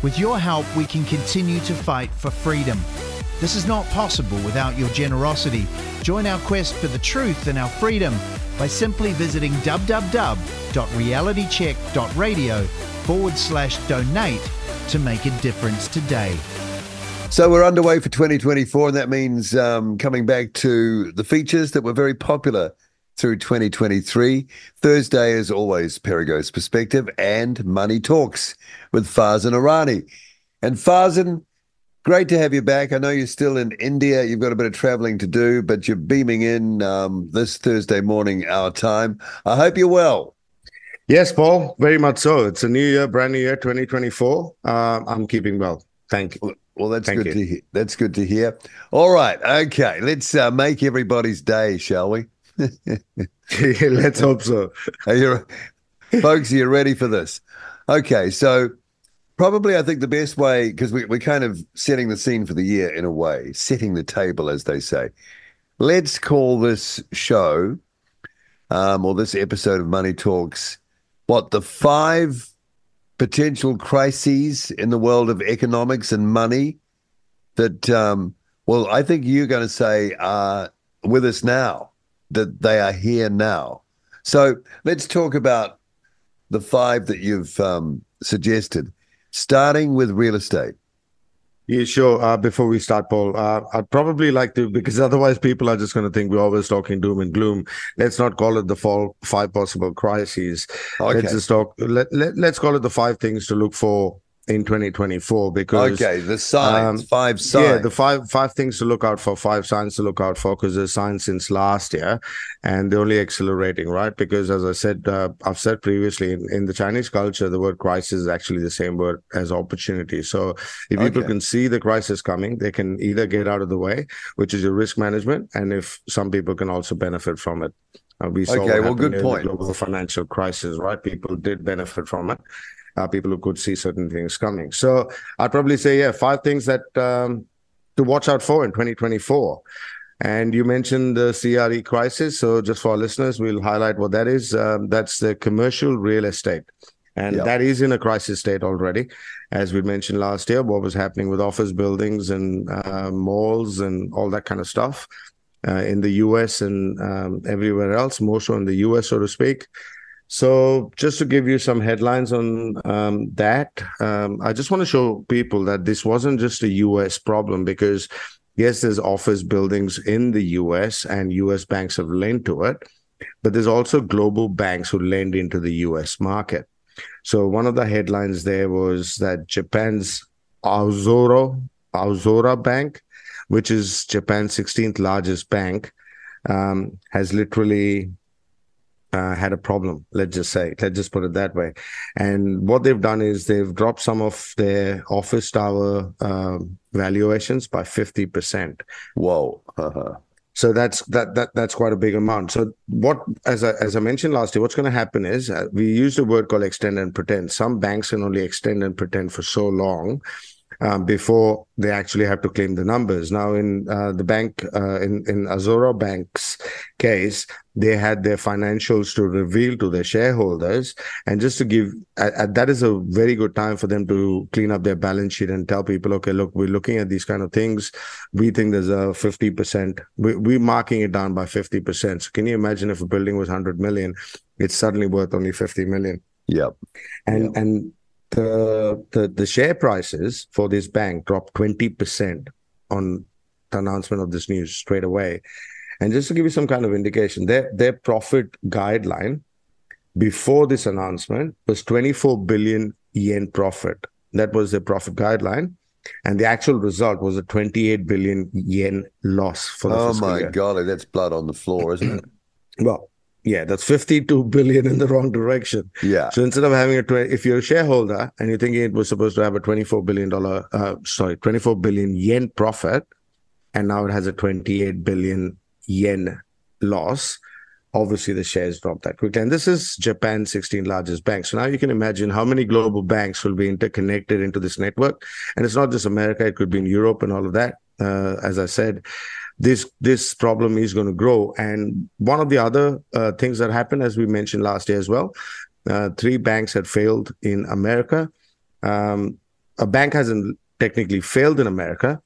With your help, we can continue to fight for freedom. This is not possible without your generosity. Join our quest for the truth and our freedom by simply visiting www.realitycheck.radio forward slash donate to make a difference today. So we're underway for 2024, and that means um, coming back to the features that were very popular through 2023. Thursday, is always, Perigo's Perspective and Money Talks with Farzan Irani. And Farzan, great to have you back. I know you're still in India. You've got a bit of traveling to do, but you're beaming in um, this Thursday morning, our time. I hope you're well. Yes, Paul, very much so. It's a new year, brand new year, 2024. Uh, I'm keeping well. Thank you. Well, that's Thank good you. to hear. That's good to hear. All right, okay. Let's uh, make everybody's day, shall we? Let's hope so. Are you, folks, are you ready for this? Okay, so probably I think the best way because we, we're kind of setting the scene for the year in a way, setting the table, as they say. Let's call this show um, or this episode of Money Talks what the five potential crises in the world of economics and money that, um, well, I think you're going to say are with us now, that they are here now. So let's talk about the five that you've um, suggested, starting with real estate. Yeah, sure. Uh, before we start, Paul, uh, I'd probably like to, because otherwise people are just going to think we're always talking doom and gloom. Let's not call it the fall, five possible crises. Okay. Let's just talk, let, let, let's call it the five things to look for in 2024 because okay the signs um, five signs yeah the five five things to look out for five signs to look out for because there's signs since last year and they're only accelerating right because as i said uh, i've said previously in, in, the chinese culture the word crisis is actually the same word as opportunity so if people okay. can see the crisis coming they can either get out of the way which is your risk management and if some people can also benefit from it uh, we saw okay, well, good point. global financial crisis, right? People did benefit from it uh, people who could see certain things coming. So I'd probably say, yeah, five things that um, to watch out for in 2024. And you mentioned the CRE crisis. So just for our listeners, we'll highlight what that is. Um, that's the commercial real estate. And yep. that is in a crisis state already. As we mentioned last year, what was happening with office buildings and uh, malls and all that kind of stuff uh, in the US and um, everywhere else, more so in the US, so to speak. So, just to give you some headlines on um, that, um, I just want to show people that this wasn't just a US problem because, yes, there's office buildings in the US and US banks have lent to it, but there's also global banks who lend into the US market. So, one of the headlines there was that Japan's Aozora, Aozora Bank, which is Japan's 16th largest bank, um, has literally uh, had a problem. Let's just say, let's just put it that way. And what they've done is they've dropped some of their office tower uh, valuations by fifty percent. Whoa. so that's that that that's quite a big amount. So what, as I, as I mentioned last year, what's going to happen is uh, we use a word called extend and pretend. Some banks can only extend and pretend for so long um, before they actually have to claim the numbers. Now, in uh, the bank, uh, in in Aozora Bank's case, they had their financials to reveal to their shareholders, and just to give that is a very good time for them to clean up their balance sheet and tell people, okay, look, we're looking at these kind of things. We think there's a fifty percent. We, we're marking it down by fifty percent. So, can you imagine if a building was hundred million? It's suddenly worth only fifty million. Yep. And yep. and the, the the share prices for this bank dropped 20% on the announcement of this news straight away. And just to give you some kind of indication, their their profit guideline before this announcement was 24 billion yen profit. That was the profit guideline. And the actual result was a 28 billion yen loss for the Oh my year. God, that's blood on the floor, isn't it? well, yeah, that's 52 billion in the wrong direction. Yeah. So instead of having a 20, if you're a shareholder and you're thinking it was supposed to have a 24 billion dollar, uh, sorry, 24 billion yen profit, and now it has a 28 billion yen loss, obviously the shares drop that quickly. And this is Japan's 16 largest bank. So now you can imagine how many global banks will be interconnected into this network. And it's not just America, it could be in Europe and all of that. Uh, as I said, this this problem is going to grow. And one of the other uh, things that happened, as we mentioned last year as well, uh, three banks had failed in America. Um, a bank hasn't technically failed in America.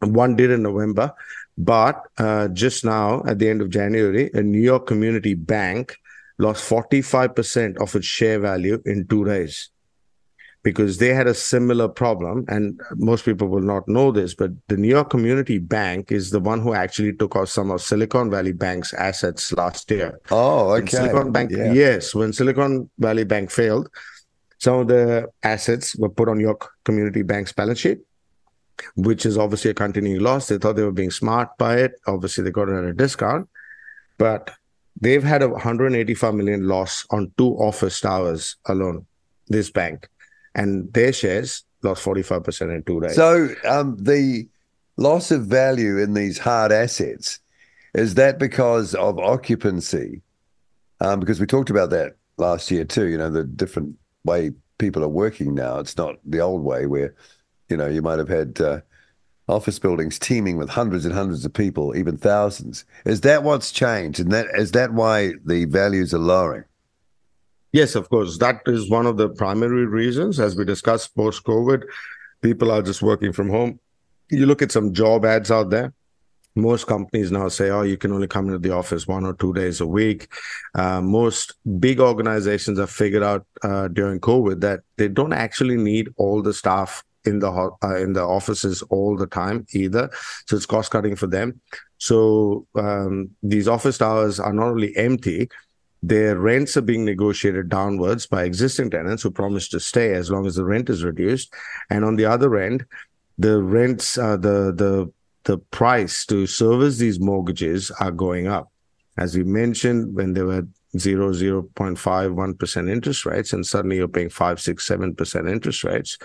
One did in November, but uh, just now at the end of January, a New York Community Bank lost 45% of its share value in two days because they had a similar problem. And most people will not know this, but the New York Community Bank is the one who actually took off some of Silicon Valley Bank's assets last year. Oh, okay. Silicon Bank, yeah. yes, when Silicon Valley Bank failed, some of the assets were put on New York Community Bank's balance sheet, which is obviously a continuing loss. They thought they were being smart by it. Obviously, they got it at a discount, but they've had a 185 million loss on two office towers alone. This bank and their shares lost 45% in two days. So um, the loss of value in these hard assets is that because of occupancy? Um, because we talked about that last year too. You know the different way people are working now. It's not the old way where you know you might have had uh, office buildings teeming with hundreds and hundreds of people, even thousands. Is that what's changed? And that is that why the values are lowering? Yes, of course. That is one of the primary reasons. As we discussed post COVID, people are just working from home. You look at some job ads out there. Most companies now say, oh, you can only come into the office one or two days a week. Uh, most big organizations have figured out uh, during COVID that they don't actually need all the staff in the uh, in the offices all the time either. So it's cost cutting for them. So um, these office towers are not only empty, their rents are being negotiated downwards by existing tenants who promise to stay as long as the rent is reduced. And on the other end, the rents, uh, the the the price to service these mortgages are going up. As we mentioned, when there were 0, 0.5, 1% interest rates, and suddenly you're paying 5, 6, 7% interest rates,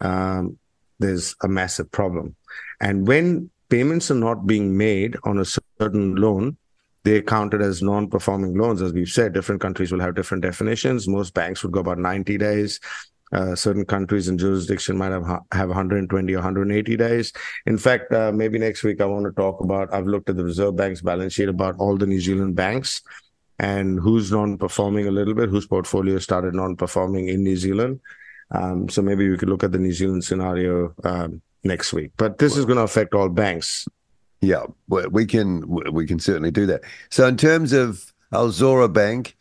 um, there's a massive problem. And when payments are not being made on a certain loan, they're counted as non-performing loans. As we've said, different countries will have different definitions. Most banks would go about 90 days. Uh, certain countries and jurisdiction might have have 120 or 180 days. In fact, uh, maybe next week I want to talk about. I've looked at the Reserve Bank's balance sheet about all the New Zealand banks and who's non-performing a little bit, whose portfolio started non-performing in New Zealand. Um, so maybe we could look at the New Zealand scenario um, next week. But this is going to affect all banks. Yeah, we can we can certainly do that. So in terms of Aozora Bank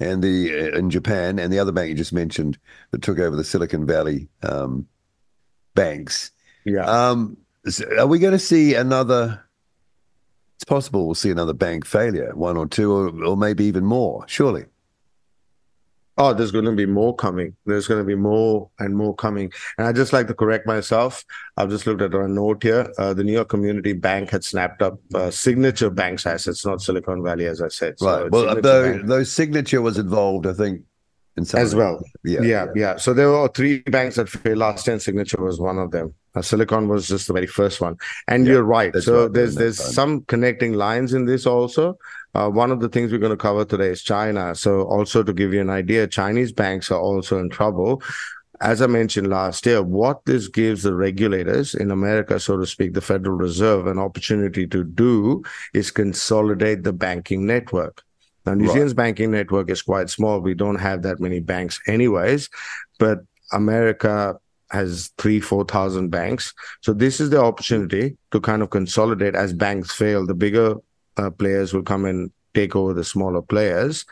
and the uh, in Japan and the other bank you just mentioned that took over the Silicon Valley um, banks, yeah, um, are we going to see another? It's possible we'll see another bank failure, one or two, or, or maybe even more. Surely. Oh, there's going to be more coming. There's going to be more and more coming. And I just like to correct myself. I've just looked at our note here. Uh, the New York Community Bank had snapped up uh, Signature Bank's assets, not Silicon Valley, as I said. So right. Well, though, though Signature was involved, I think, as well. Yeah, yeah, yeah, So there were three banks that failed last year, and Signature was one of them. Uh, Silicon was just the very first one. And yeah, you're right. So right, there's there's some connecting lines in this also. Uh, one of the things we're going to cover today is China. So, also to give you an idea, Chinese banks are also in trouble. As I mentioned last year, what this gives the regulators in America, so to speak, the Federal Reserve, an opportunity to do is consolidate the banking network. Now, New right. Zealand's banking network is quite small. We don't have that many banks, anyways, but America has three, 4,000 banks. So, this is the opportunity to kind of consolidate as banks fail. The bigger uh, players will come and take over the smaller players.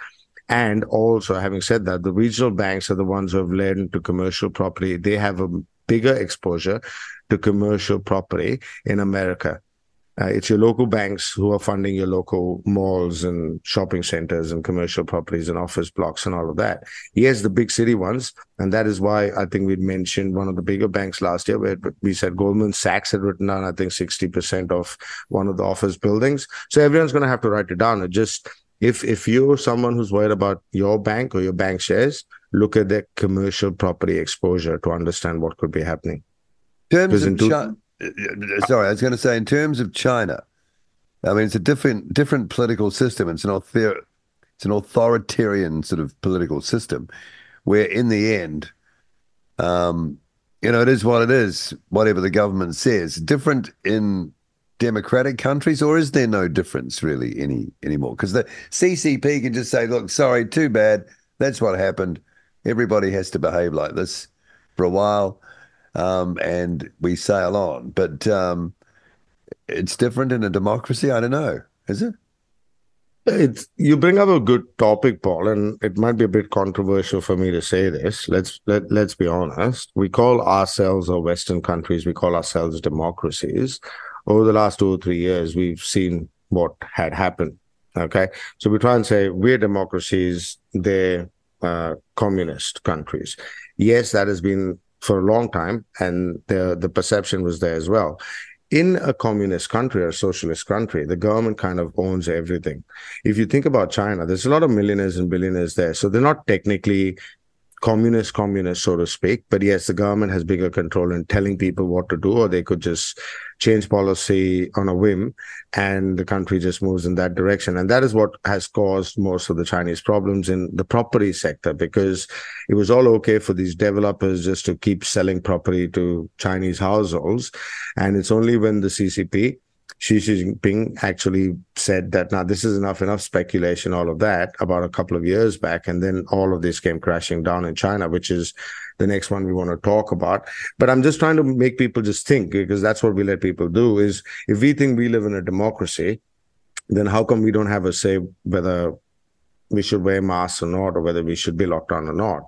And also, having said that, the regional banks are the ones who have led into commercial property. They have a bigger exposure to commercial property in America. Uh, it's your local banks who are funding your local malls and shopping centers and commercial properties and office blocks and all of that. Yes, the big city ones. And that is why I think we mentioned one of the bigger banks last year where we said Goldman Sachs had written down, I think, 60% of one of the office buildings. So everyone's going to have to write it down. It just, if, if you're someone who's worried about your bank or your bank shares, look at their commercial property exposure to understand what could be happening. Terms of two- sorry, I was going to say in terms of China, I mean it's a different different political system. It's an author, it's an authoritarian sort of political system, where in the end, um, you know, it is what it is. Whatever the government says, different in democratic countries, or is there no difference really any anymore? Because the CCP can just say, "Look, sorry, too bad. That's what happened. Everybody has to behave like this for a while." Um, and we sail on. But um, it's different in a democracy. I don't know. Is it? It's you bring up a good topic, Paul, and it might be a bit controversial for me to say this. Let's let let's be honest. We call ourselves or Western countries, we call ourselves democracies. Over the last two or three years, we've seen what had happened. Okay, so we try and say we're democracies, they're uh, communist countries. Yes, that has been for a long time, and the the perception was there as well in a communist country or socialist country, the government kind of owns everything. If you think about China, there's a lot of millionaires and billionaires there. So they're not technically communist, communist, so to speak. But yes, the government has bigger control in telling people what to do, or they could just change policy on a whim and the country just moves in that direction. And that is what has caused most of the Chinese problems in the property sector because it was all okay for these developers just to keep selling property to Chinese households. And it's only when the CCP Xi Jinping actually said that now this is enough, enough speculation, all of that about a couple of years back. And then all of this came crashing down in China, which is the next one we want to talk about. But I'm just trying to make people just think because that's what we let people do is if we think we live in a democracy, then how come we don't have a say whether we should wear masks or not, or whether we should be locked down or not?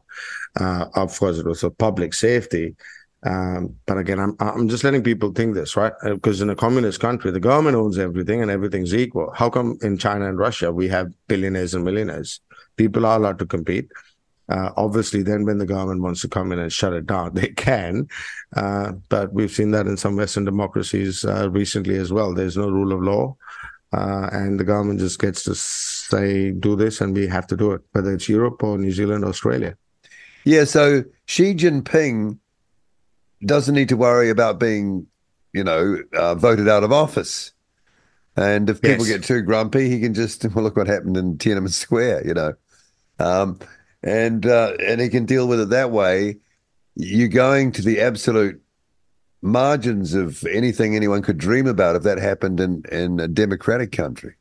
Uh, of course, it was for public safety. Um, but again, I'm I'm just letting people think this, right? Because uh, in a communist country, the government owns everything and everything's equal. How come in China and Russia we have billionaires and millionaires? People are allowed to compete. Uh, obviously, then when the government wants to come in and shut it down, they can. Uh, but we've seen that in some Western democracies uh, recently as well. There's no rule of law, uh, and the government just gets to say, "Do this," and we have to do it, whether it's Europe or New Zealand, Australia. Yeah. So Xi Jinping doesn't need to worry about being, you know, uh, voted out of office. And if people yes. get too grumpy, he can just well look what happened in Tiananmen Square, you know, um, and uh, and he can deal with it that way. You're going to the absolute margins of anything anyone could dream about if that happened in in a democratic country.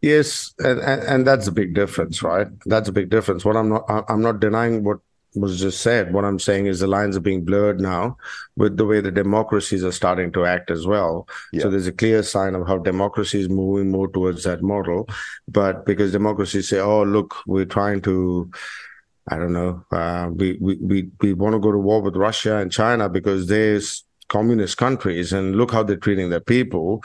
Yes, and, and, and that's a big difference, right? That's a big difference. What I'm not I'm not denying what was just said. What I'm saying is the lines are being blurred now with the way the democracies are starting to act as well. Yeah. So there's a clear sign of how democracy is moving more towards that model. But because democracies say, oh, look, we're trying to, I don't know, uh, we, we, we, we want to go to war with Russia and China because there's communist countries and look how they're treating their people.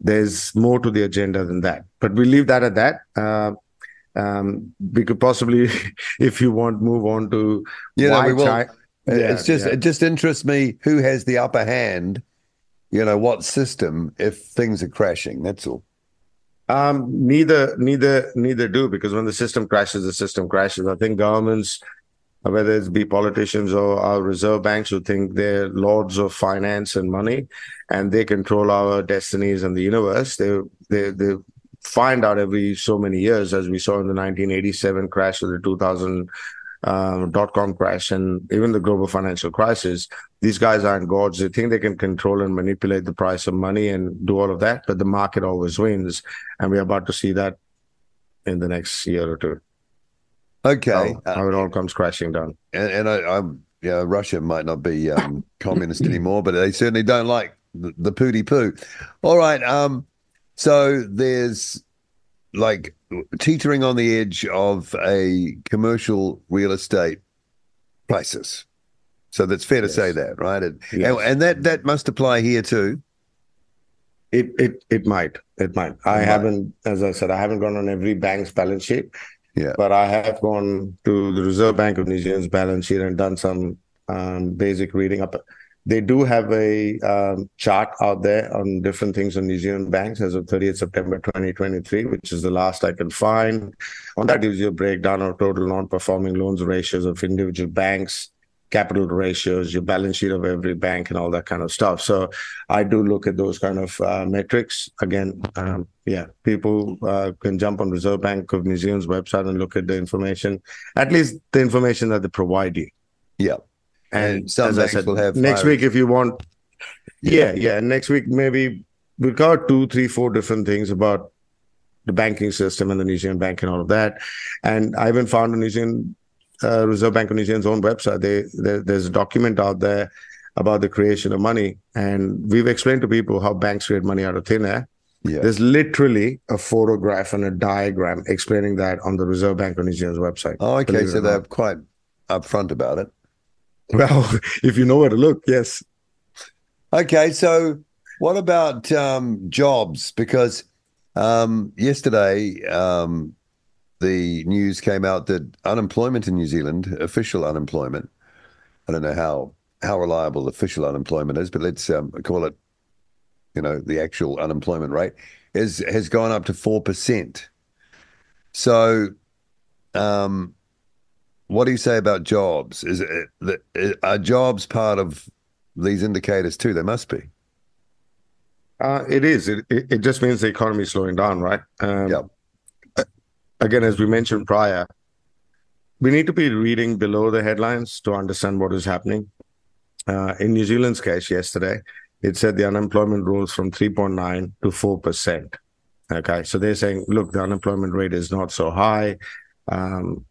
There's more to the agenda than that. But we leave that at that. Uh, um, we could possibly, if you want, move on to yeah, why we will. China, yeah, it's just yeah. it just interests me who has the upper hand. You know what system if things are crashing. That's all. Um, neither, neither, neither do because when the system crashes, the system crashes. I think governments, whether it's be politicians or our reserve banks, who think they're lords of finance and money, and they control our destinies and the universe. They, they, they find out every so many years, as we saw in the 1987 crash or the 2000 um, dot com crash and even the global financial crisis. These guys aren't gods. They think they can control and manipulate the price of money and do all of that, but the market always wins. And we're about to see that in the next year or two. Okay. How, how it all comes crashing down. And, and I, am yeah, Russia might not be um, communist anymore, but they certainly don't like the, the pooty poo. All right. Um, so there's like teetering on the edge of a commercial real estate crisis. So that's fair yes. to say that, right? And, yes. and, that that must apply here too. It it it might. It might. I might. haven't, as I said, I haven't gone on every bank's balance sheet. Yeah. But I have gone to the Reserve Bank of New Zealand's balance sheet and done some um, basic reading up they do have a um, chart out there on different things on New Zealand banks as of 30th September 2023, which is the last I can find. On that gives you a breakdown of total non-performing loans ratios of individual banks, capital ratios, your balance sheet of every bank, and all that kind of stuff. So I do look at those kind of uh, metrics. Again, um, yeah, people uh, can jump on Reserve Bank of New Zealand's website and look at the information, at least the information that they provide you. Yeah. And, some banks said, will have next week if you want. Yeah, yeah. yeah. Next week maybe we'll cover two, three, four different things about the banking system and the New Zealand bank and all of that. And I even found a New Zealand uh, Reserve Bank of New Zealand's own website. They, they, there's a document out there about the creation of money, and we've explained to people how banks create money out of thin air. Yeah. There's literally a photograph and a diagram explaining that on the Reserve Bank of New Zealand's website. Oh, okay. So they're quite upfront about it. Well, if you know where to look, yes. Okay, so what about um, jobs? Because um, yesterday, um, the news came out that unemployment in New Zealand, official unemployment, I don't know how how reliable official unemployment is, but let's um, call it, you know, the actual unemployment rate is has gone up to four percent. So, um, what do you say about jobs? Is it are jobs part of these indicators too? They must be. Uh, it is. It, it, just means the economy is slowing down, right? Um, yeah. Again, as we mentioned prior, we need to be reading below the headlines to understand what is happening. Uh, in New Zealand's case yesterday, it said the unemployment rose from 3.9 to 4%. Okay. So they're saying, look, the unemployment rate is not so high. Um,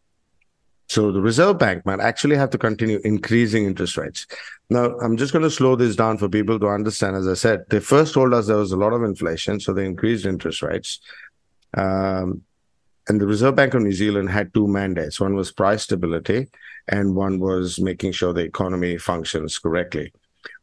so the Reserve Bank might actually have to continue increasing interest rates. Now, I'm just going to slow this down for people to understand. As I said, they first told us there was a lot of inflation, so they increased interest rates. Um, and the Reserve Bank of New Zealand had two mandates one was price stability, and one was making sure the economy functions correctly.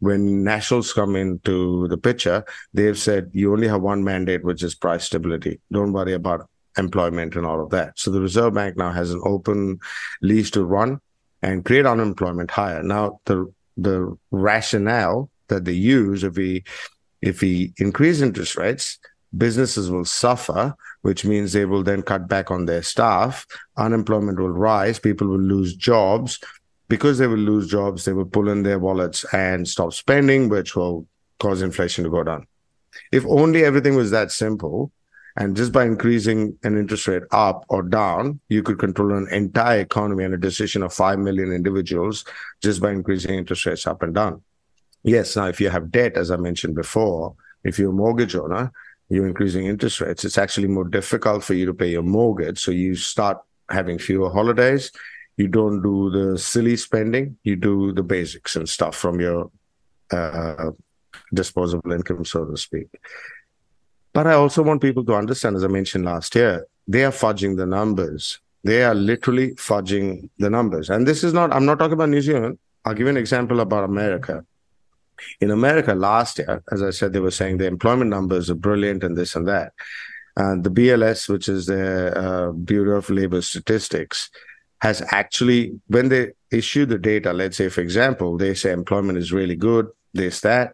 When nationals come into the picture, they've said you only have one mandate, which is price stability. Don't worry about employment and all of that. So the Reserve Bank now has an open lease to run and create unemployment higher. Now the the rationale that they use if we if we increase interest rates, businesses will suffer, which means they will then cut back on their staff. Unemployment will rise, people will lose jobs. Because they will lose jobs, they will pull in their wallets and stop spending, which will cause inflation to go down. If only everything was that simple, and just by increasing an interest rate up or down, you could control an entire economy and a decision of 5 million individuals just by increasing interest rates up and down. Yes, now if you have debt, as I mentioned before, if you're a mortgage owner, you're increasing interest rates, it's actually more difficult for you to pay your mortgage. So you start having fewer holidays. You don't do the silly spending, you do the basics and stuff from your uh, disposable income, so to speak. But I also want people to understand, as I mentioned last year, they are fudging the numbers. They are literally fudging the numbers. And this is not, I'm not talking about New Zealand. I'll give you an example about America. In America last year, as I said, they were saying the employment numbers are brilliant and this and that. And the BLS, which is the uh, Bureau of Labor Statistics, has actually, when they issue the data, let's say, for example, they say employment is really good, this, that.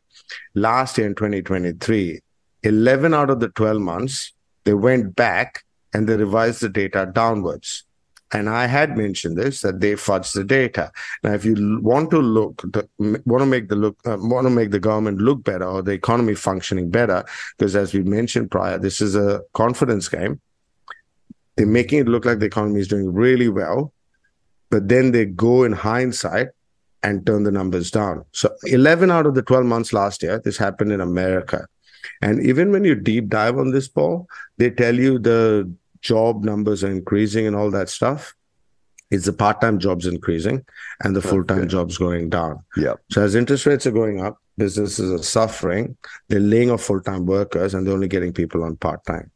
Last year in 2023, 11 out of the 12 months, they went back and they revised the data downwards. And I had mentioned this that they fudge the data. Now, if you want to look, want to make the look, uh, want to make the government look better or the economy functioning better, because as we mentioned prior, this is a confidence game. They're making it look like the economy is doing really well, but then they go in hindsight and turn the numbers down. So 11 out of the 12 months last year, this happened in America. And even when you deep dive on this, Paul, they tell you the job numbers are increasing and all that stuff. It's the part-time jobs increasing and the full-time okay. jobs going down. Yeah. So as interest rates are going up, businesses are suffering. They're laying off full-time workers and they're only getting people on part-time.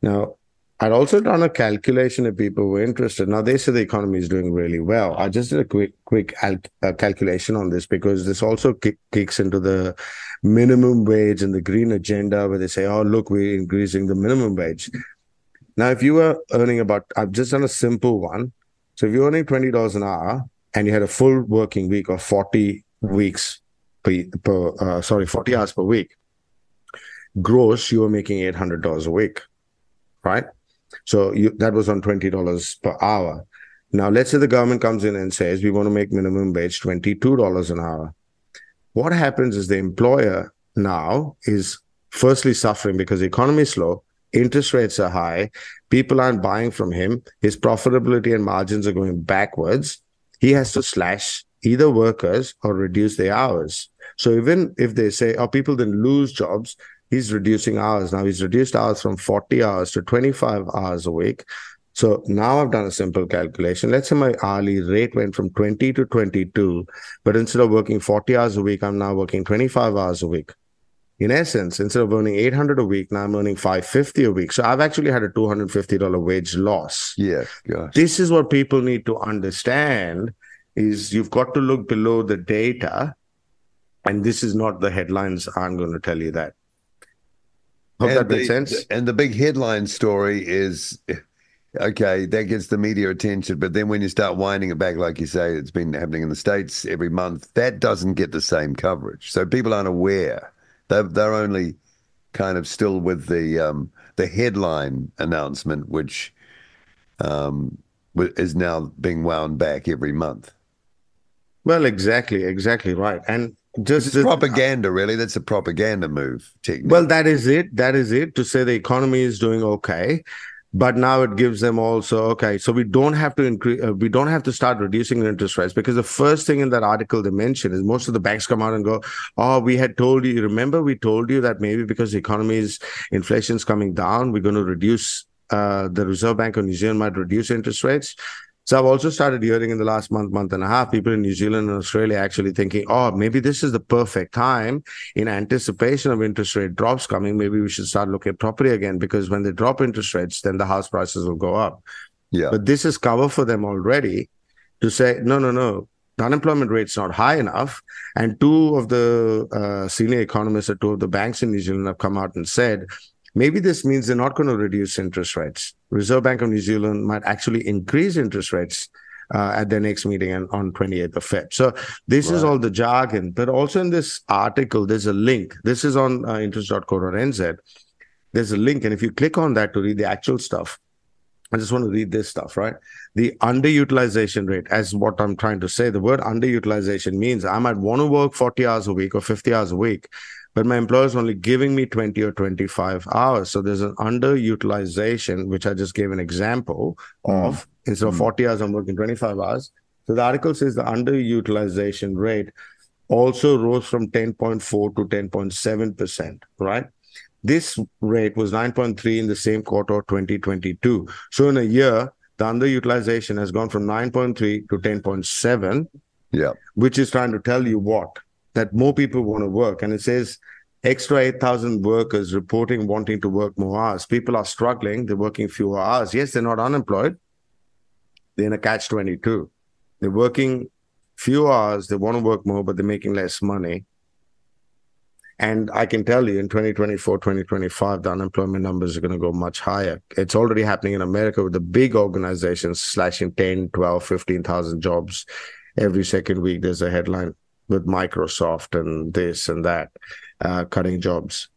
Now, I'd also done a calculation if people were interested. Now they say the economy is doing really well. I just did a quick quick al- uh, calculation on this because this also kick, kicks into the minimum wage and the green agenda where they say, "Oh, look, we're increasing the minimum wage." Now, if you were earning about, I've just done a simple one. So if you're earning twenty dollars an hour and you had a full working week of forty weeks per, per uh, sorry, forty hours per week, gross, you were making eight hundred dollars a week, right? So you, that was on $20 per hour. Now, let's say the government comes in and says, we want to make minimum wage $22 an hour. What happens is the employer now is firstly suffering because the economy is slow, interest rates are high, people aren't buying from him, his profitability and margins are going backwards. He has to slash either workers or reduce their hours. So even if they say, oh, people then lose jobs, he's reducing hours. Now he's reduced hours from 40 hours to 25 hours a week. So now I've done a simple calculation. Let's say my hourly rate went from 20 to 22, but instead of working 40 hours a week, I'm now working 25 hours a week. In essence, instead of earning 800 a week, now I'm earning 550 a week. So I've actually had a $250 wage loss. Yeah, gosh. This is what people need to understand is you've got to look below the data. And this is not the headlines. I'm going to tell you that. Hope and that makes the, sense. And the big headline story is okay, that gets the media attention. But then when you start winding it back, like you say, it's been happening in the States every month, that doesn't get the same coverage. So people aren't aware. They're, they're only kind of still with the um, the headline announcement, which um, is now being wound back every month. Well, exactly, exactly right. And just it's propaganda, really. That's a propaganda move. Technically. Well, that is it. That is it. To say the economy is doing okay, but now it gives them also okay so we don't have to increase uh, we don't have to start reducing interest rates because the first thing in that article they mention is most of the banks come out and go oh we had told you remember we told you that maybe because the economy is inflation's coming down we're going to reduce uh, the reserve bank of new zealand might reduce interest rates so I've also started hearing in the last month, month and a half, people in New Zealand and Australia actually thinking, oh, maybe this is the perfect time in anticipation of interest rate drops coming. Maybe we should start looking at property again because when they drop interest rates, then the house prices will go up. Yeah. But this is cover for them already to say, no, no, no, the unemployment rate's not high enough. And two of the uh, senior economists at two of the banks in New Zealand have come out and said, maybe this means they're not going to reduce interest rates. Reserve Bank of New Zealand might actually increase interest rates uh, at their next meeting on 28th of Feb. So this right. is all the jargon, but also in this article, there's a link. This is on uh, interest.co.nz. There's a link, and if you click on that to read the actual stuff, I just want to read this stuff, right? The underutilization rate, as what I'm trying to say, the word underutilization means I might want to work 40 hours a week or 50 hours a week, but my employer is only giving me 20 or 25 hours. So there's an underutilization, which I just gave an example mm. of. Instead of mm. 40 hours, I'm working 25 hours. So the article says the underutilization rate also rose from 10.4 to 10.7%, right? This rate was 9.3 in the same quarter of 2022. So in a year, the underutilization has gone from 9.3 to 10.7. Yeah. Which is trying to tell you what? That more people want to work. And it says extra 8,000 workers reporting wanting to work more hours. People are struggling. They're working fewer hours. Yes, they're not unemployed. They're in a catch 22. They're working few hours. They want to work more, but they're making less money. And I can tell you in 2024, 2025, the unemployment numbers are going to go much higher. It's already happening in America with the big organizations slashing 10, 12, 15,000 jobs every second week. There's a headline with Microsoft and this and that, uh, cutting jobs.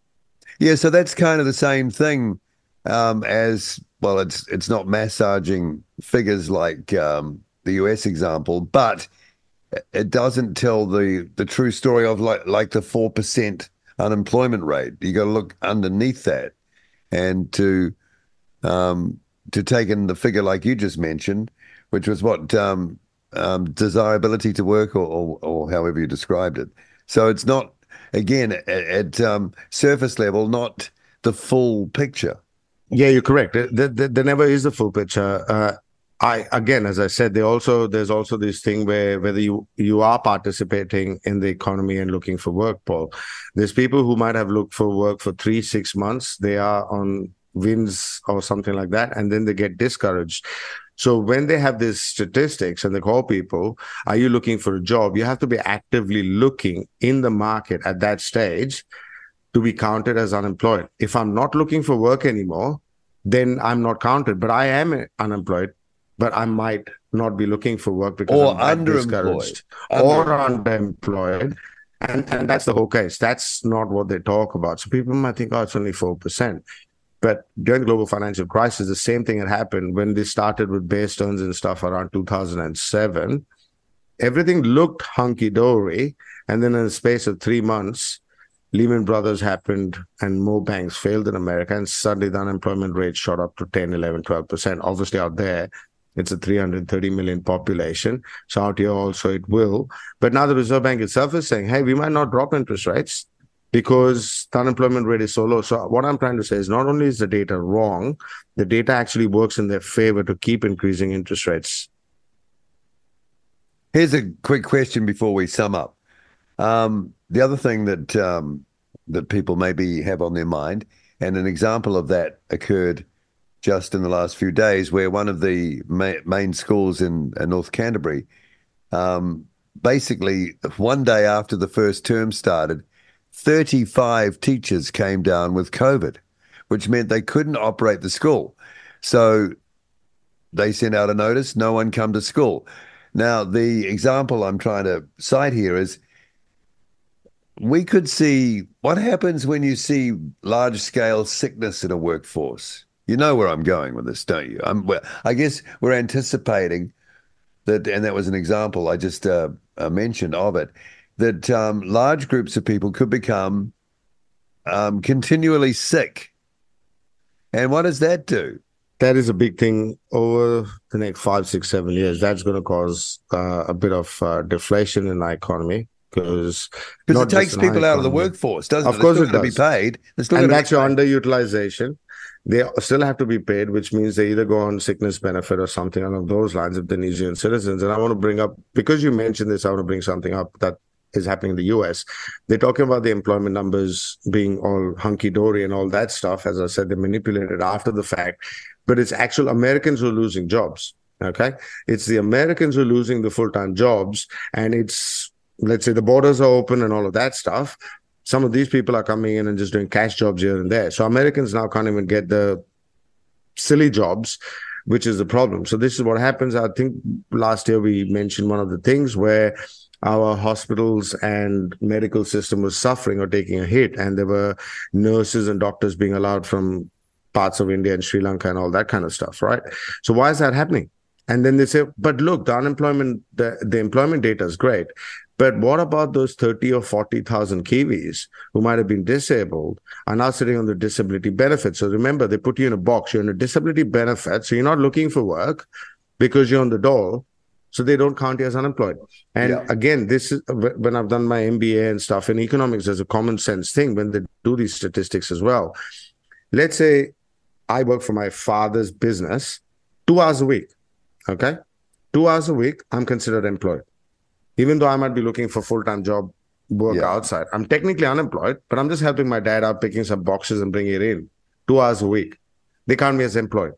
Yeah, so that's kind of the same thing um, as well. It's it's not massaging figures like um, the US example, but it doesn't tell the the true story of like like the four percent unemployment rate. You got to look underneath that, and to um, to take in the figure like you just mentioned, which was what um, um, desirability to work, or, or, or, however you described it. So it's not, again, at, at um, surface level, not the full picture. Yeah, you're correct. There, there, there never is the full picture. Uh, I again, as I said, they also there's also this thing where whether you you are participating in the economy and looking for work, Paul. There's people who might have looked for work for three, six months. They are on WINZ or something like that, and then they get discouraged. So when they have these statistics and they call people, are you looking for a job? You have to be actively looking in the market at that stage to be counted as unemployed. If I'm not looking for work anymore, then I'm not counted. But I am unemployed, but I might not be looking for work because or I'm underemployed. or underemployed. And and that's the whole case. That's not what they talk about. So people might think, oh, it's only four percent. But during the global financial crisis, the same thing had happened when they started with Bear Stearns and stuff around 2007. Everything looked hunky dory. And then in the space of three months, Lehman Brothers happened and more banks failed in America. And suddenly the unemployment rate shot up to 10, 11, 12%. Obviously, out there, it's a 330 million population. So out here also it will. But now the Reserve Bank itself is saying, hey, we might not drop interest rates because the unemployment rate is so low. So what I'm trying to say is not only is the data wrong, the data actually works in their favor to keep increasing interest rates. Here's a quick question before we sum up. Um, the other thing that um, that people maybe have on their mind, and an example of that occurred just in the last few days, where one of the ma- main schools in, in North Canterbury, um, basically one day after the first term started, 35 teachers came down with COVID, which meant they couldn't operate the school. So they sent out a notice, no one come to school. Now, the example I'm trying to cite here is we could see what happens when you see large scale sickness in a workforce. You know where I'm going with this, don't you? I'm, well, I guess we're anticipating that, and that was an example I just uh, uh, mentioned of it, that um, large groups of people could become um, continually sick. And what does that do? That is a big thing over the next five, six, seven years. That's going to cause uh, a bit of uh, deflation in our economy because because it takes people out of the workforce, doesn't of it? course, They're it does. to be paid. And that's your underutilization. They still have to be paid, which means they either go on sickness benefit or something along those lines they're New Zealand citizens. And I want to bring up because you mentioned this, I want to bring something up that is happening in the US. They're talking about the employment numbers being all hunky dory and all that stuff. As I said, they manipulated after the fact, but it's actual Americans who are losing jobs. Okay. It's the Americans who are losing the full time jobs. And it's, let's say the borders are open and all of that stuff. Some of these people are coming in and just doing cash jobs here and there. So Americans now can't even get the silly jobs, which is the problem. So this is what happens. I think last year we mentioned one of the things where our hospitals and medical system was suffering or taking a hit, and there were nurses and doctors being allowed from parts of India and Sri Lanka and all that kind of stuff, right? So why is that happening? And then they say, but look, the unemployment, the, the employment data is great. But what about those 30 or 40,000 Kiwis who might have been disabled are now sitting on the disability benefit? So remember, they put you in a box. You're in a disability benefit. So you're not looking for work because you're on the dole. So they don't count you as unemployed. And Yeah. again, this is when I've done my MBA and stuff in economics, there's a common sense thing when they do these statistics as well. Let's say I work for my father's business two hours a week. Okay. Two hours a week, I'm considered employed. Even though I might be looking for full-time job work Yeah. outside. I'm technically unemployed, but I'm just helping my dad out picking some boxes and bringing it in. Two hours a week. They count me as employed.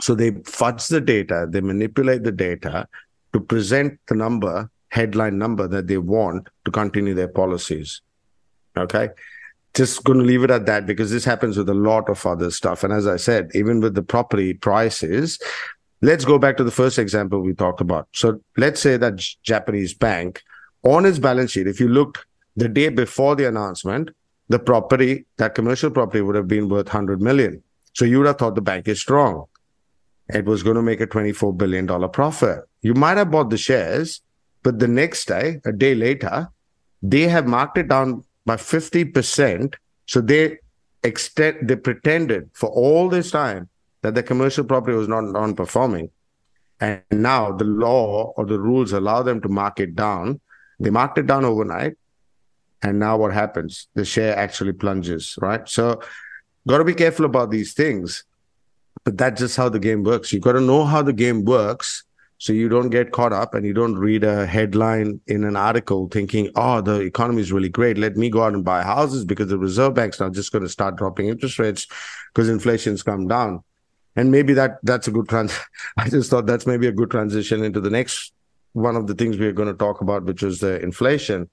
So they fudge the data, they manipulate the data to present the number, headline number that they want to continue their policies. Okay. Just going to leave it at that because this happens with a lot of other stuff. And as I said, even with the property prices, let's go back to the first example we talked about. So let's say that Japanese bank on its balance sheet, if you looked the day before the announcement, the property, that commercial property would have been worth 100 million. So you would have thought the bank is strong. It was going to make a $24 billion profit. You might have bought the shares, but the next day, a day later, they have marked it down by 50%. So they extend, they pretended for all this time that the commercial property was not non-performing. And now the law or the rules allow them to mark it down. They marked it down overnight. And now what happens? The share actually plunges, right? So got to be careful about these things. But that's just how the game works. You've got to know how the game works so you don't get caught up and you don't read a headline in an article thinking, oh, the economy is really great. Let me go out and buy houses because the Reserve Bank's now just going to start dropping interest rates because inflation's come down. And maybe that that's a good trans. I just thought that's maybe a good transition into the next one of the things we're going to talk about, which is the inflation,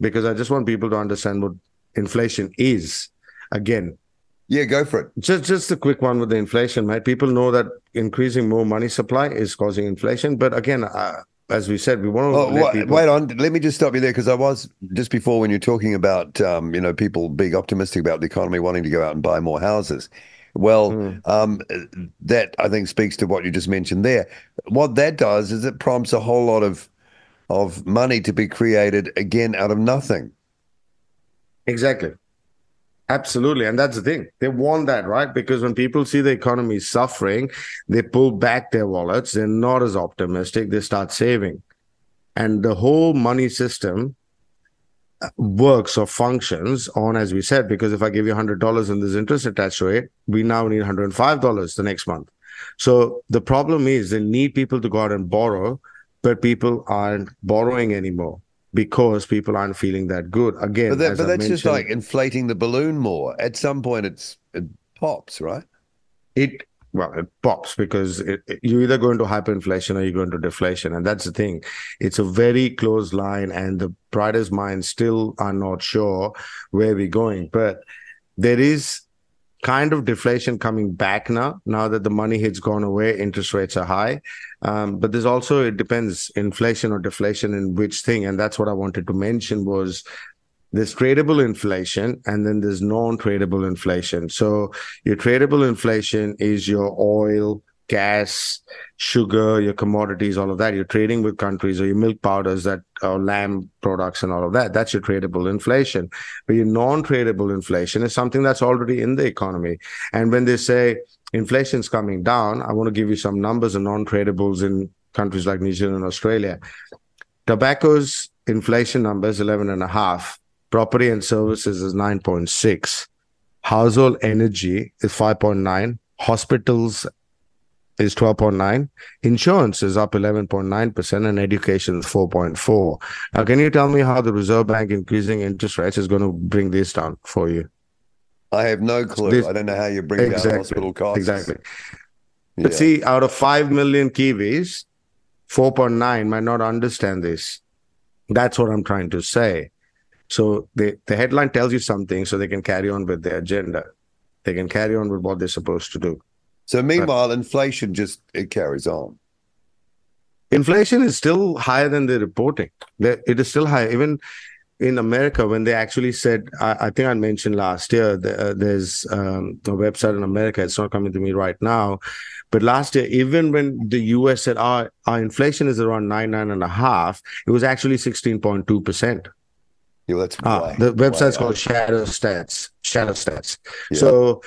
because I just want people to understand what inflation is. Again, Yeah, go for it. just just a quick one with the inflation, right? People know that increasing more money supply is causing inflation, but again, uh, as we said, we want to Oh, let wa- people. wait on. Let me just stop you there because I was just before when you're talking about um, you know people being optimistic about the economy, wanting to go out and buy more houses. Well, Mm. um, that I think speaks to what you just mentioned there. What that does is it prompts a whole lot of of money to be created again out of nothing. Exactly. Absolutely. And that's the thing. They want that, right? Because when people see the economy suffering, they pull back their wallets. They're not as optimistic. They start saving. And the whole money system uh, works or functions on, as we said, because if I give you $100 and there's interest attached to it, we now need $105 the next month. So the problem is they need people to go out and borrow, but people aren't borrowing anymore because people aren't feeling that good. Again, but, that, but that's just like inflating the balloon more. At some point, it's it pops, right? It well, it pops because it, it, you either go into hyperinflation or you go into deflation, and that's the thing. It's a very close line, and the brightest minds still are not sure where we're going. But there is kind of deflation coming back now. Now that the money has gone away, interest rates are high. Um, but there's also it depends inflation or deflation in which thing, and that's what I wanted to mention was there's tradable inflation and then there's non-tradable inflation. So your tradable inflation is your oil, gas, sugar, your commodities, all of that. You're trading with countries or your milk powders that or lamb products and all of that. That's your tradable inflation. But your non-tradable inflation is something that's already in the economy. And when they say inflation's coming down, I want to give you some numbers of non-tradables in countries like New Zealand and Australia. Tobacco's inflation number is 11 and a half Property and services is 9.6. Household energy is 5.9. Hospitals is 12.9. Insurance is up 11.9%, and education is 4.4. Now, can you tell me how the Reserve Bank increasing interest rates is going to bring this down for you? I have no clue. This, I don't know how you bring exactly, down hospital costs. Exactly. Yeah. But see, out of 5 million Kiwis, 4.9 might not understand this. That's what I'm trying to say. So the, the headline tells you something so they can carry on with their agenda. They can carry on with what they're supposed to do. So meanwhile, but, inflation just it carries on. Inflation is still higher than they're reporting. It is still high. Even in America, when they actually said, I, I think I mentioned last year, the, uh, there's um, a website in America. It's not coming to me right now, but last year, even when the US said our our inflation is around nine nine and a half, it was actually sixteen point two percent. Yeah, that's ah, the website's called Shadow Stats. Shadow Stats. Yeah. So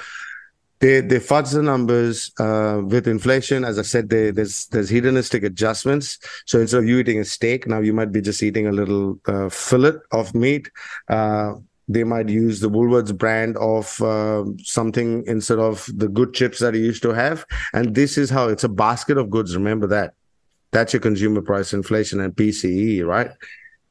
they they fudge the numbers uh, with inflation. As I said, they, there's there's hedonistic adjustments. So instead of you eating a steak, now you might be just eating a little uh, fillet of meat. Uh, they might use the Woolworths brand of uh, something instead of the good chips that you used to have. And this is how it's a basket of goods. Remember that. That's your consumer price inflation and PCE, right?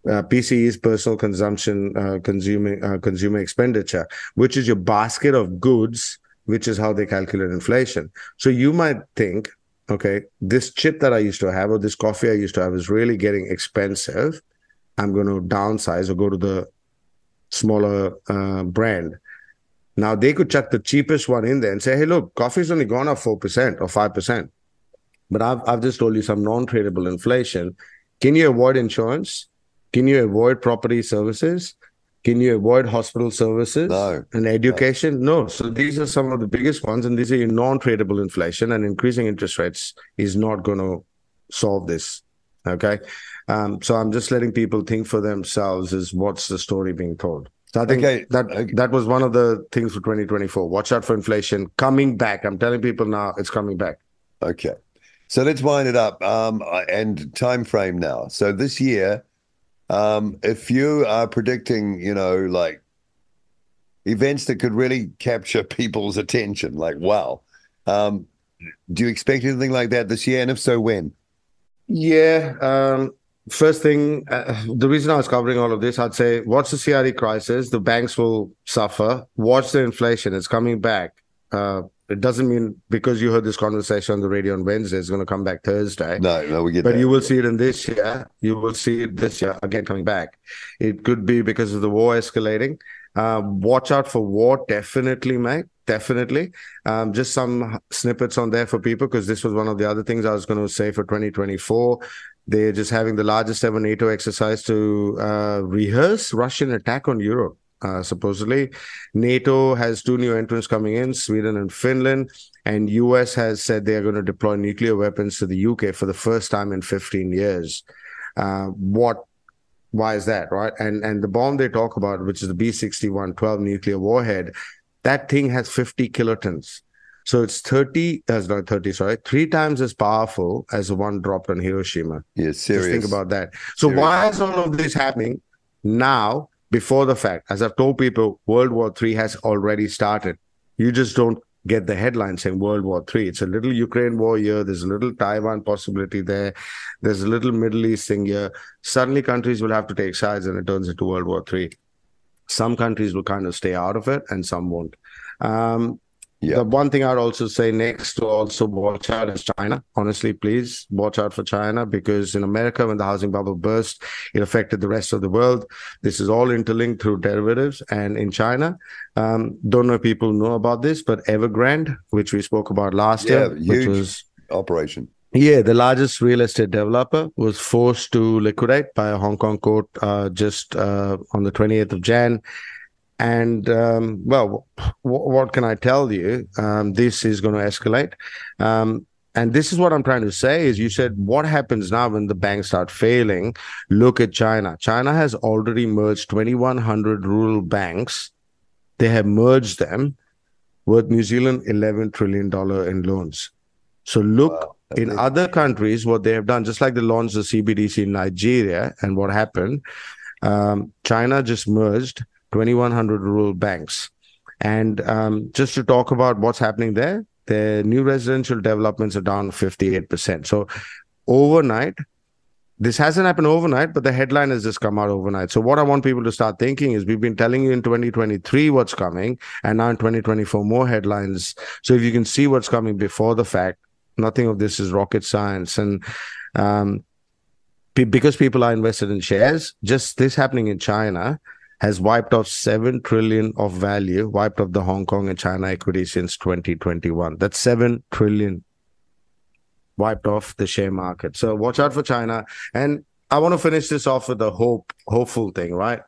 uh, PCE is personal consumption, uh, consumer uh, consumer expenditure, which is your basket of goods, which is how they calculate inflation. So you might think, okay, this chip that I used to have or this coffee I used to have is really getting expensive. I'm going to downsize or go to the smaller uh, brand. Now they could chuck the cheapest one in there and say, hey, look, coffee's only gone up four percent or five percent. But I've I've just told you some non-tradable inflation. Can you avoid insurance? Can you avoid property services? Can you avoid hospital services no. and education? No. no. So these are some of the biggest ones, and these are your non-tradable inflation. And increasing interest rates is not going to solve this. Okay. Um, so I'm just letting people think for themselves is what's the story being told. So I think okay. that okay. that was one of the things for 2024. Watch out for inflation coming back. I'm telling people now it's coming back. Okay. So let's wind it up. Um, and time frame now. So this year, um, if you are predicting, you know, like events that could really capture people's attention, like wow, um, do you expect anything like that this year? And if so, when? Yeah. Um, first thing, uh, the reason I was covering all of this, I'd say watch the CRE crisis. The banks will suffer. Watch the inflation; it's coming back. Uh, it doesn't mean because you heard this conversation on the radio on Wednesday, it's going to come back Thursday. No, no, we get But that. you will see it in this year. You will see it this year again coming back. It could be because of the war escalating. Um, watch out for war, definitely, mate. Definitely. Um, just some snippets on there for people because this was one of the other things I was going to say for 2024. They're just having the largest ever NATO exercise to uh, rehearse Russian attack on Europe uh, supposedly. NATO has two new entrants coming in, Sweden and Finland, and US has said they are going to deploy nuclear weapons to the UK for the first time in 15 years. Uh, what? Why is that, right? And and the bomb they talk about, which is the B61 12 nuclear warhead, that thing has 50 kilotons. So it's 30, that's not 30, sorry, three times as powerful as the one dropped on Hiroshima. Yeah, serious. Just think about that. So serious. why is all of this happening now before the fact. As I've told people, World War III has already started. You just don't get the headline saying World War III. It's a little Ukraine war here. There's a little Taiwan possibility there. There's a little Middle East thing here. Suddenly, countries will have to take sides, and it turns into World War III. Some countries will kind of stay out of it, and some won't. Um, yeah. The one thing I'd also say next to also watch out is China. Honestly, please watch out for China because in America, when the housing bubble burst, it affected the rest of the world. This is all interlinked through derivatives. And in China, um, don't know if people know about this, but Evergrande, which we spoke about last yeah, year, which was operation. Yeah, the largest real estate developer was forced to liquidate by a Hong Kong court uh, just uh, on the 28th of Jan. And um, well, w- what can I tell you? Um, this is going to escalate. Um, and this is what I'm trying to say is you said what happens now when the banks start failing? Look at China. China has already merged 2,100 rural banks. They have merged them worth New Zealand 11 trillion dollar in loans. So look wow, in other countries what they have done, just like they launched the CBDC in Nigeria, and what happened. Um, China just merged 2,100 rural banks. And um, just to talk about what's happening there, the new residential developments are down 58%. So overnight, this hasn't happened overnight, but the headline has just come out overnight. So what I want people to start thinking is we've been telling you in 2023 what's coming, and now in 2024 more headlines. So if you can see what's coming before the fact, nothing of this is rocket science. And um, because people are invested in shares, just this happening in China has wiped off 7 trillion of value, wiped off the Hong Kong and China equity since 2021. That's 7 trillion wiped off the share market. So watch out for China. And I want to finish this off with a hope, hopeful thing, right?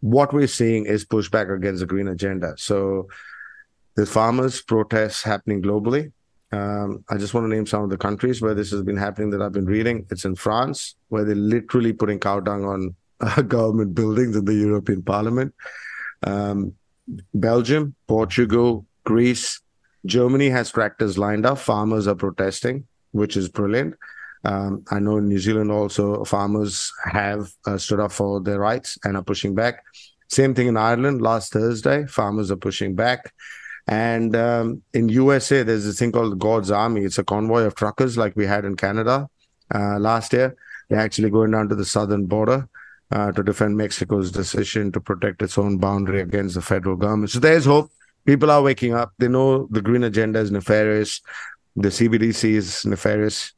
What we're seeing is pushback against the green agenda. So the farmers' protests happening globally. Um, I just want to name some of the countries where this has been happening that I've been reading. It's in France, where they're literally putting cow dung on government buildings in the European Parliament. Um, Belgium, Portugal, Greece, Germany has tractors lined up. Farmers are protesting, which is brilliant. Um, I know in New Zealand also farmers have uh, stood up for their rights and are pushing back. Same thing in Ireland last Thursday. Farmers are pushing back. And um, in USA, there's this thing called God's Army. It's a convoy of truckers like we had in Canada uh, last year. They're actually going down to the southern border uh, to defend Mexico's decision to protect its own boundary against the federal government. So there's hope. People are waking up. They know the green agenda is nefarious. The CBDC is nefarious.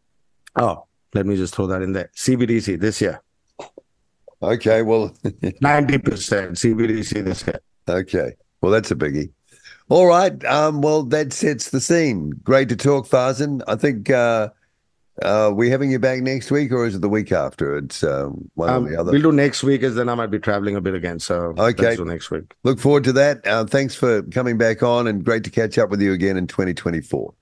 Oh, let me just throw that in there. CBDC this year. Okay, well, 90% CBDC this year. Okay, well, that's a biggie. All right, um, well, that sets the scene. Great to talk, Farzan. I think uh, uh, we having you back next week, or is it the week after? It's uh, one um, or the other. We'll do next week, as then I might be traveling a bit again. So okay, next week. Look forward to that. Uh, thanks for coming back on, and great to catch up with you again in 2024.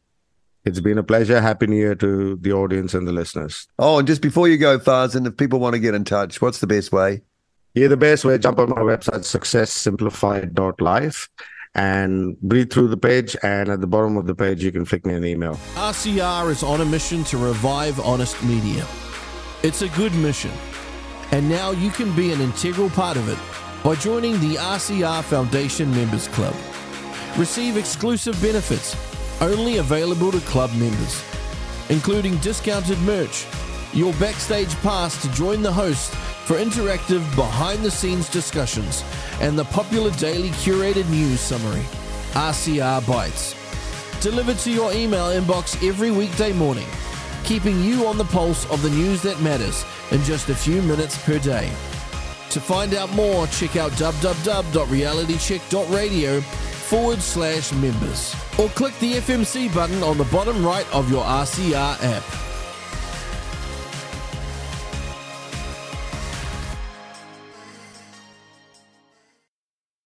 It's been a pleasure. Happy New Year to the audience and the listeners. Oh, and just before you go, Farzan, if people want to get in touch, what's the best way? Yeah, the best way, jump on my website, successsimplified.life and read through the page. And at the bottom of the page, you can flick me an email. RCR is on a mission to revive honest media. It's a good mission. And now you can be an integral part of it by joining the RCR Foundation Members Club. Receive exclusive benefits only available to club members, including discounted merch, your backstage pass to join the host for interactive behind the scenes discussions and the popular daily curated news summary, RCR Bites. Delivered to your email inbox every weekday morning, keeping you on the pulse of the news that matters in just a few minutes per day. To find out more, check out www.realitycheck.radio forward slash members or click the FMC button on the bottom right of your RCR app.